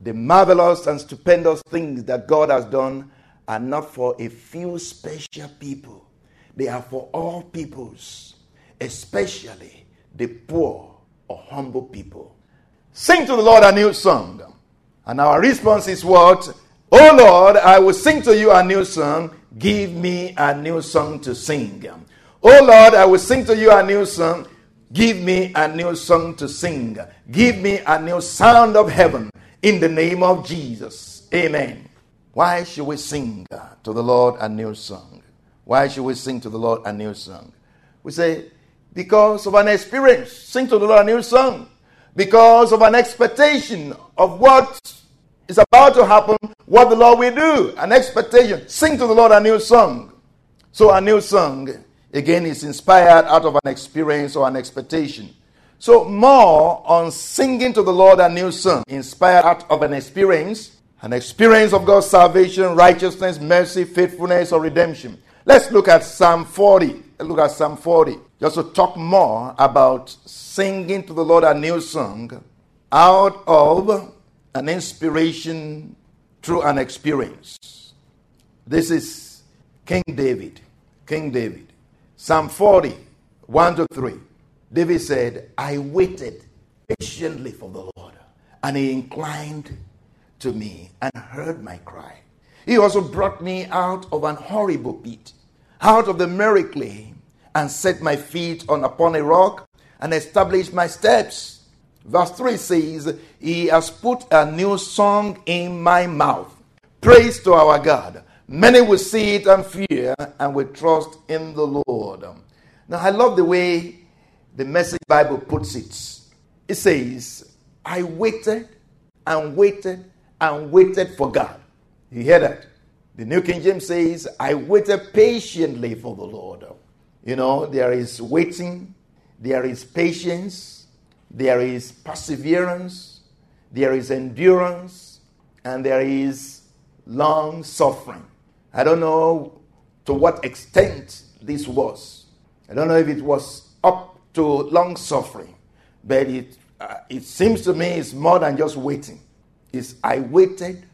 The marvelous and stupendous things that God has done are not for a few special people, they are for all peoples, especially the poor or humble people. Sing to the Lord a new song. And our response is what? Oh Lord, I will sing to you a new song. Give me a new song to sing. Oh Lord, I will sing to you a new song. Give me a new song to sing. Give me a new sound of heaven in the name of Jesus. Amen. Why should we sing to the Lord a new song? Why should we sing to the Lord a new song? We say, because of an experience, sing to the Lord a new song. Because of an expectation of what is about to happen, what the Lord will do, an expectation, sing to the Lord a new song. So, a new song, again, is inspired out of an experience or an expectation. So, more on singing to the Lord a new song, inspired out of an experience, an experience of God's salvation, righteousness, mercy, faithfulness, or redemption. Let's look at Psalm 40. Let's look at Psalm 40. Just to talk more about singing to the Lord a new song out of an inspiration through an experience. This is King David. King David. Psalm 40, 1 to 3. David said, I waited patiently for the Lord, and he inclined to me and heard my cry. He also brought me out of an horrible pit, out of the merry clay, and set my feet on upon a rock and established my steps. Verse 3 says, He has put a new song in my mouth. Praise to our God. Many will see it and fear and will trust in the Lord. Now, I love the way the Message Bible puts it. It says, I waited and waited and waited for God. You hear that? The New King James says, I waited patiently for the Lord. You know, there is waiting, there is patience, there is perseverance, there is endurance, and there is long suffering. I don't know to what extent this was. I don't know if it was up to long suffering. But it, uh, it seems to me it's more than just waiting. It's I waited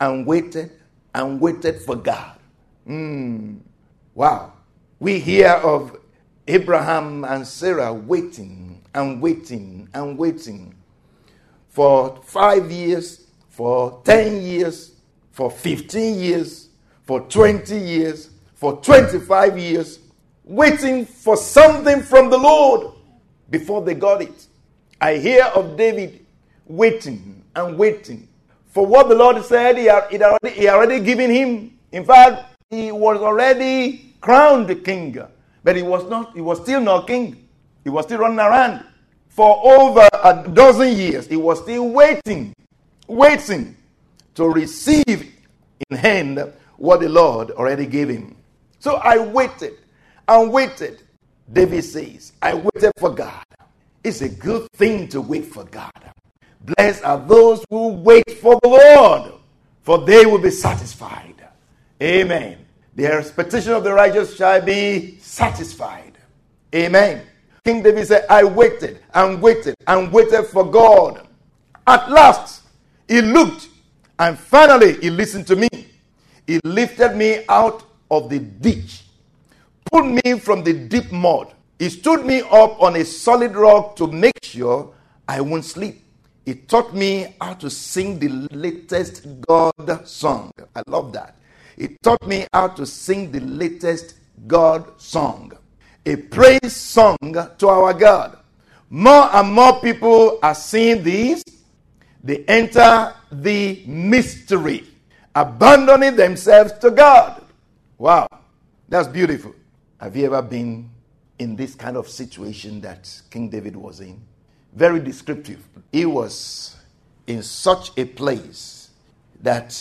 and waited and waited for God. Mm. Wow. We hear of Abraham and Sarah waiting and waiting and waiting for five years, for 10 years, for 15 years, for 20 years, for 25 years, waiting for something from the Lord before they got it. I hear of David waiting and waiting for what the Lord said he had, already, he already given him. In fact, he was already crowned king, but he was not. He was still not king. He was still running around for over a dozen years. He was still waiting, waiting to receive in hand what the Lord already gave him. So I waited and waited. David says, I waited for God. It's a good thing to wait for God. Blessed are those who wait for the Lord, for they will be satisfied. Amen. The expectation of the righteous shall be satisfied. Amen. King David said, I waited and waited and waited for God. At last, he looked and finally he listened to me. He lifted me out of the ditch pulled me from the deep mud. He stood me up on a solid rock to make sure I won't sleep. He taught me how to sing the latest God song. I love that. He taught me how to sing the latest God song. A praise song to our God. More and more people are seeing this. They enter the mystery, abandoning themselves to God. Wow, that's beautiful. Have you ever been in this kind of situation that King David was in? Very descriptive. He was in such a place that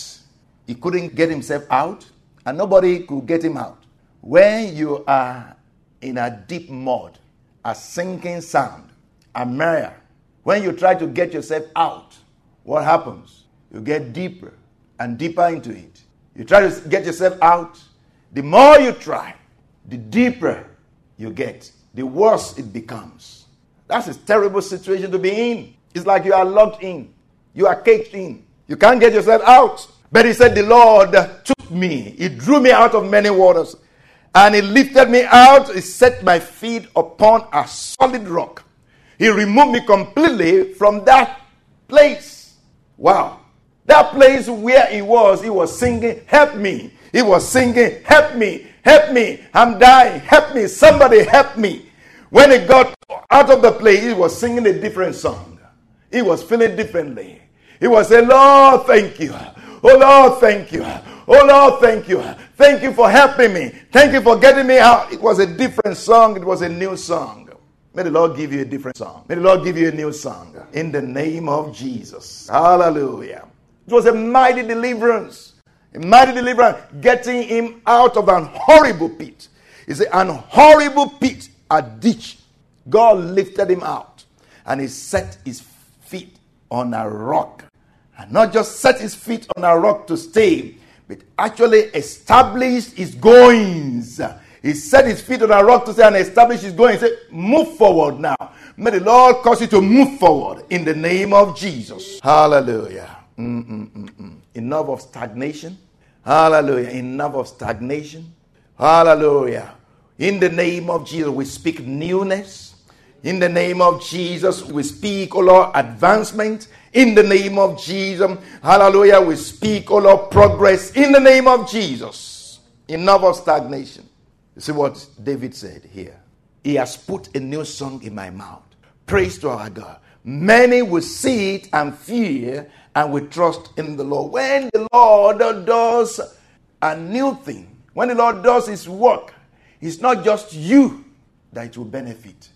he couldn't get himself out and nobody could get him out. When you are in a deep mud, a sinking sand, a mire, when you try to get yourself out, what happens? You get deeper and deeper into it. You try to get yourself out. The more you try, the deeper you get, the worse it becomes. That's a terrible situation to be in. It's like you are locked in, you are caged in. You can't get yourself out. But he said, The Lord took me, He drew me out of many waters, and He lifted me out. He set my feet upon a solid rock. He removed me completely from that place. Wow. That place where he was, he was singing, Help me. He was singing, Help me, help me. I'm dying, help me. Somebody help me. When he got out of the place, he was singing a different song. He was feeling differently. He was saying, Lord, thank you. Oh, Lord, thank you. Oh, Lord, thank you. Thank you for helping me. Thank you for getting me out. It was a different song, it was a new song. May the Lord give you a different song. May the Lord give you a new song. In the name of Jesus. Hallelujah. It was a mighty deliverance. A mighty deliverance, getting him out of an horrible pit. It's an horrible pit, a ditch. God lifted him out and he set his feet on a rock. And not just set his feet on a rock to stay, but actually established his goings. He set his feet on a rock to stay and establish his going. He said, Move forward now. May the Lord cause you to move forward in the name of Jesus. Hallelujah. Mm-mm-mm-mm. Enough of stagnation. Hallelujah. Enough of stagnation. Hallelujah. In the name of Jesus, we speak newness. In the name of Jesus, we speak, oh Lord, advancement. In the name of Jesus, hallelujah, we speak, oh Lord, progress. In the name of Jesus, enough of stagnation. You see what David said here? He has put a new song in my mouth. Praise to our God. Many will see it and fear and we trust in the Lord. When the Lord does a new thing, when the Lord does his work, it's not just you that it will benefit.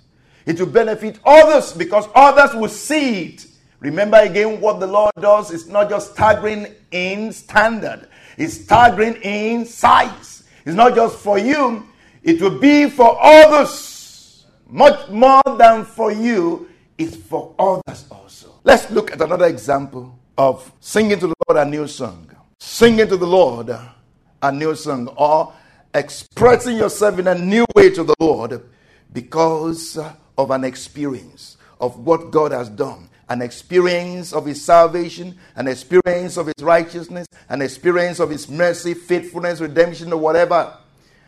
It will benefit others because others will see it. Remember again what the Lord does is not just staggering in standard, it's staggering in size. It's not just for you, it will be for others. Much more than for you, it's for others also. Let's look at another example of singing to the Lord a new song. Singing to the Lord a new song or expressing yourself in a new way to the Lord because of an experience of what God has done, an experience of His salvation, an experience of His righteousness, an experience of His mercy, faithfulness, redemption, or whatever.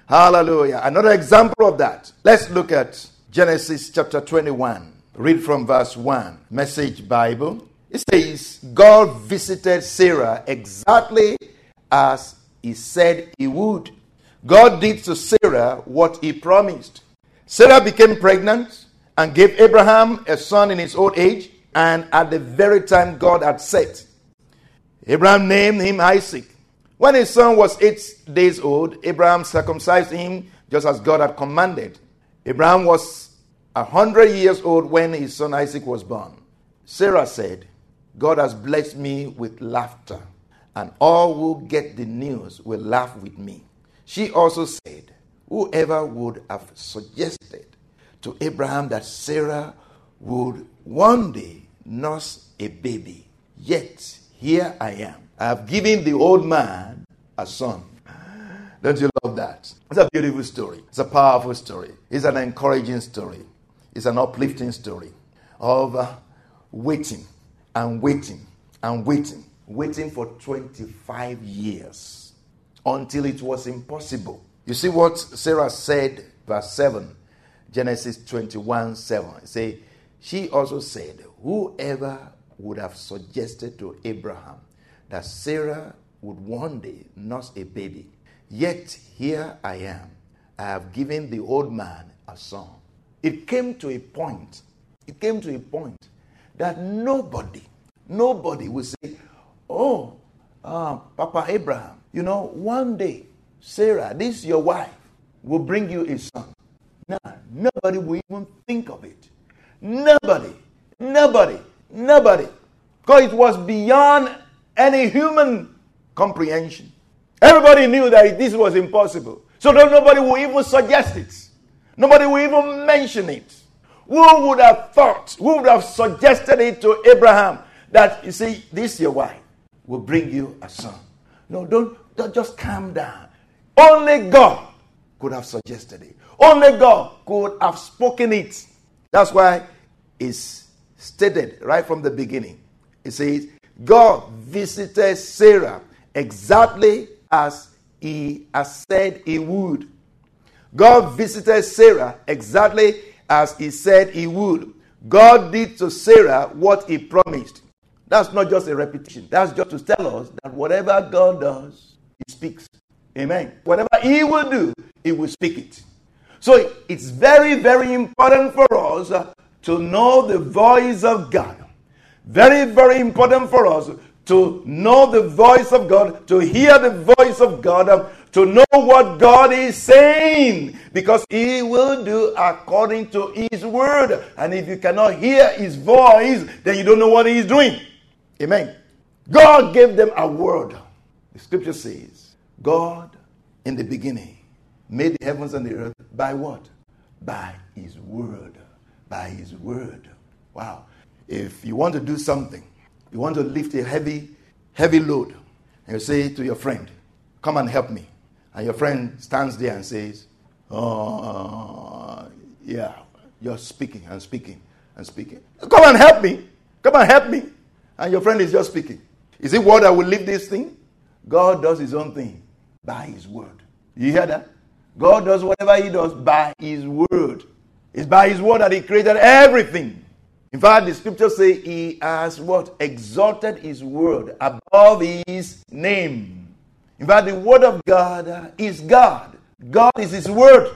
Hallelujah. Another example of that. Let's look at Genesis chapter 21. Read from verse 1, Message Bible. It says, God visited Sarah exactly as he said he would. God did to Sarah what he promised. Sarah became pregnant and gave Abraham a son in his old age, and at the very time God had set. Abraham named him Isaac. When his son was eight days old, Abraham circumcised him just as God had commanded. Abraham was a hundred years old when his son Isaac was born. Sarah said, God has blessed me with laughter, and all who get the news will laugh with me. She also said, Whoever would have suggested to Abraham that Sarah would one day nurse a baby, yet here I am. I have given the old man a son. Don't you love that? It's a beautiful story. It's a powerful story. It's an encouraging story. It's an uplifting story of uh, waiting and waiting and waiting, waiting for 25 years until it was impossible. You see what Sarah said, verse 7, Genesis 21 7. Say, she also said, Whoever would have suggested to Abraham that Sarah would one day nurse a baby, yet here I am. I have given the old man a son. It came to a point, it came to a point that nobody, nobody will say, Oh, uh, Papa Abraham, you know, one day Sarah, this your wife, will bring you a son. Now, nobody will even think of it. Nobody, nobody, nobody. Because it was beyond any human comprehension. Everybody knew that this was impossible. So that nobody would even suggest it. Nobody will even mention it. Who would have thought, who would have suggested it to Abraham that, you see, this your wife will bring you a son? No, don't, don't just calm down. Only God could have suggested it. Only God could have spoken it. That's why it's stated right from the beginning. It says, God visited Sarah exactly as he has said he would. God visited Sarah exactly as he said he would. God did to Sarah what he promised. That's not just a repetition. That's just to tell us that whatever God does, he speaks. Amen. Whatever he will do, he will speak it. So it's very, very important for us to know the voice of God. Very, very important for us to know the voice of God, to hear the voice of God, um, to know what God is saying, because He will do according to His word. And if you cannot hear His voice, then you don't know what He is doing. Amen. God gave them a word. The scripture says, God in the beginning made the heavens and the earth by what? By His word. By His word. Wow. If you want to do something, you want to lift a heavy, heavy load, and you say to your friend, Come and help me. And your friend stands there and says, Oh, yeah, you're speaking and speaking and speaking. Come and help me. Come and help me. And your friend is just speaking. Is it what that will lift this thing? God does his own thing by his word. You hear that? God does whatever he does by his word. It's by his word that he created everything. In fact, the scriptures say he has what? Exalted his word above his name. In fact, the word of God is God. God is his word.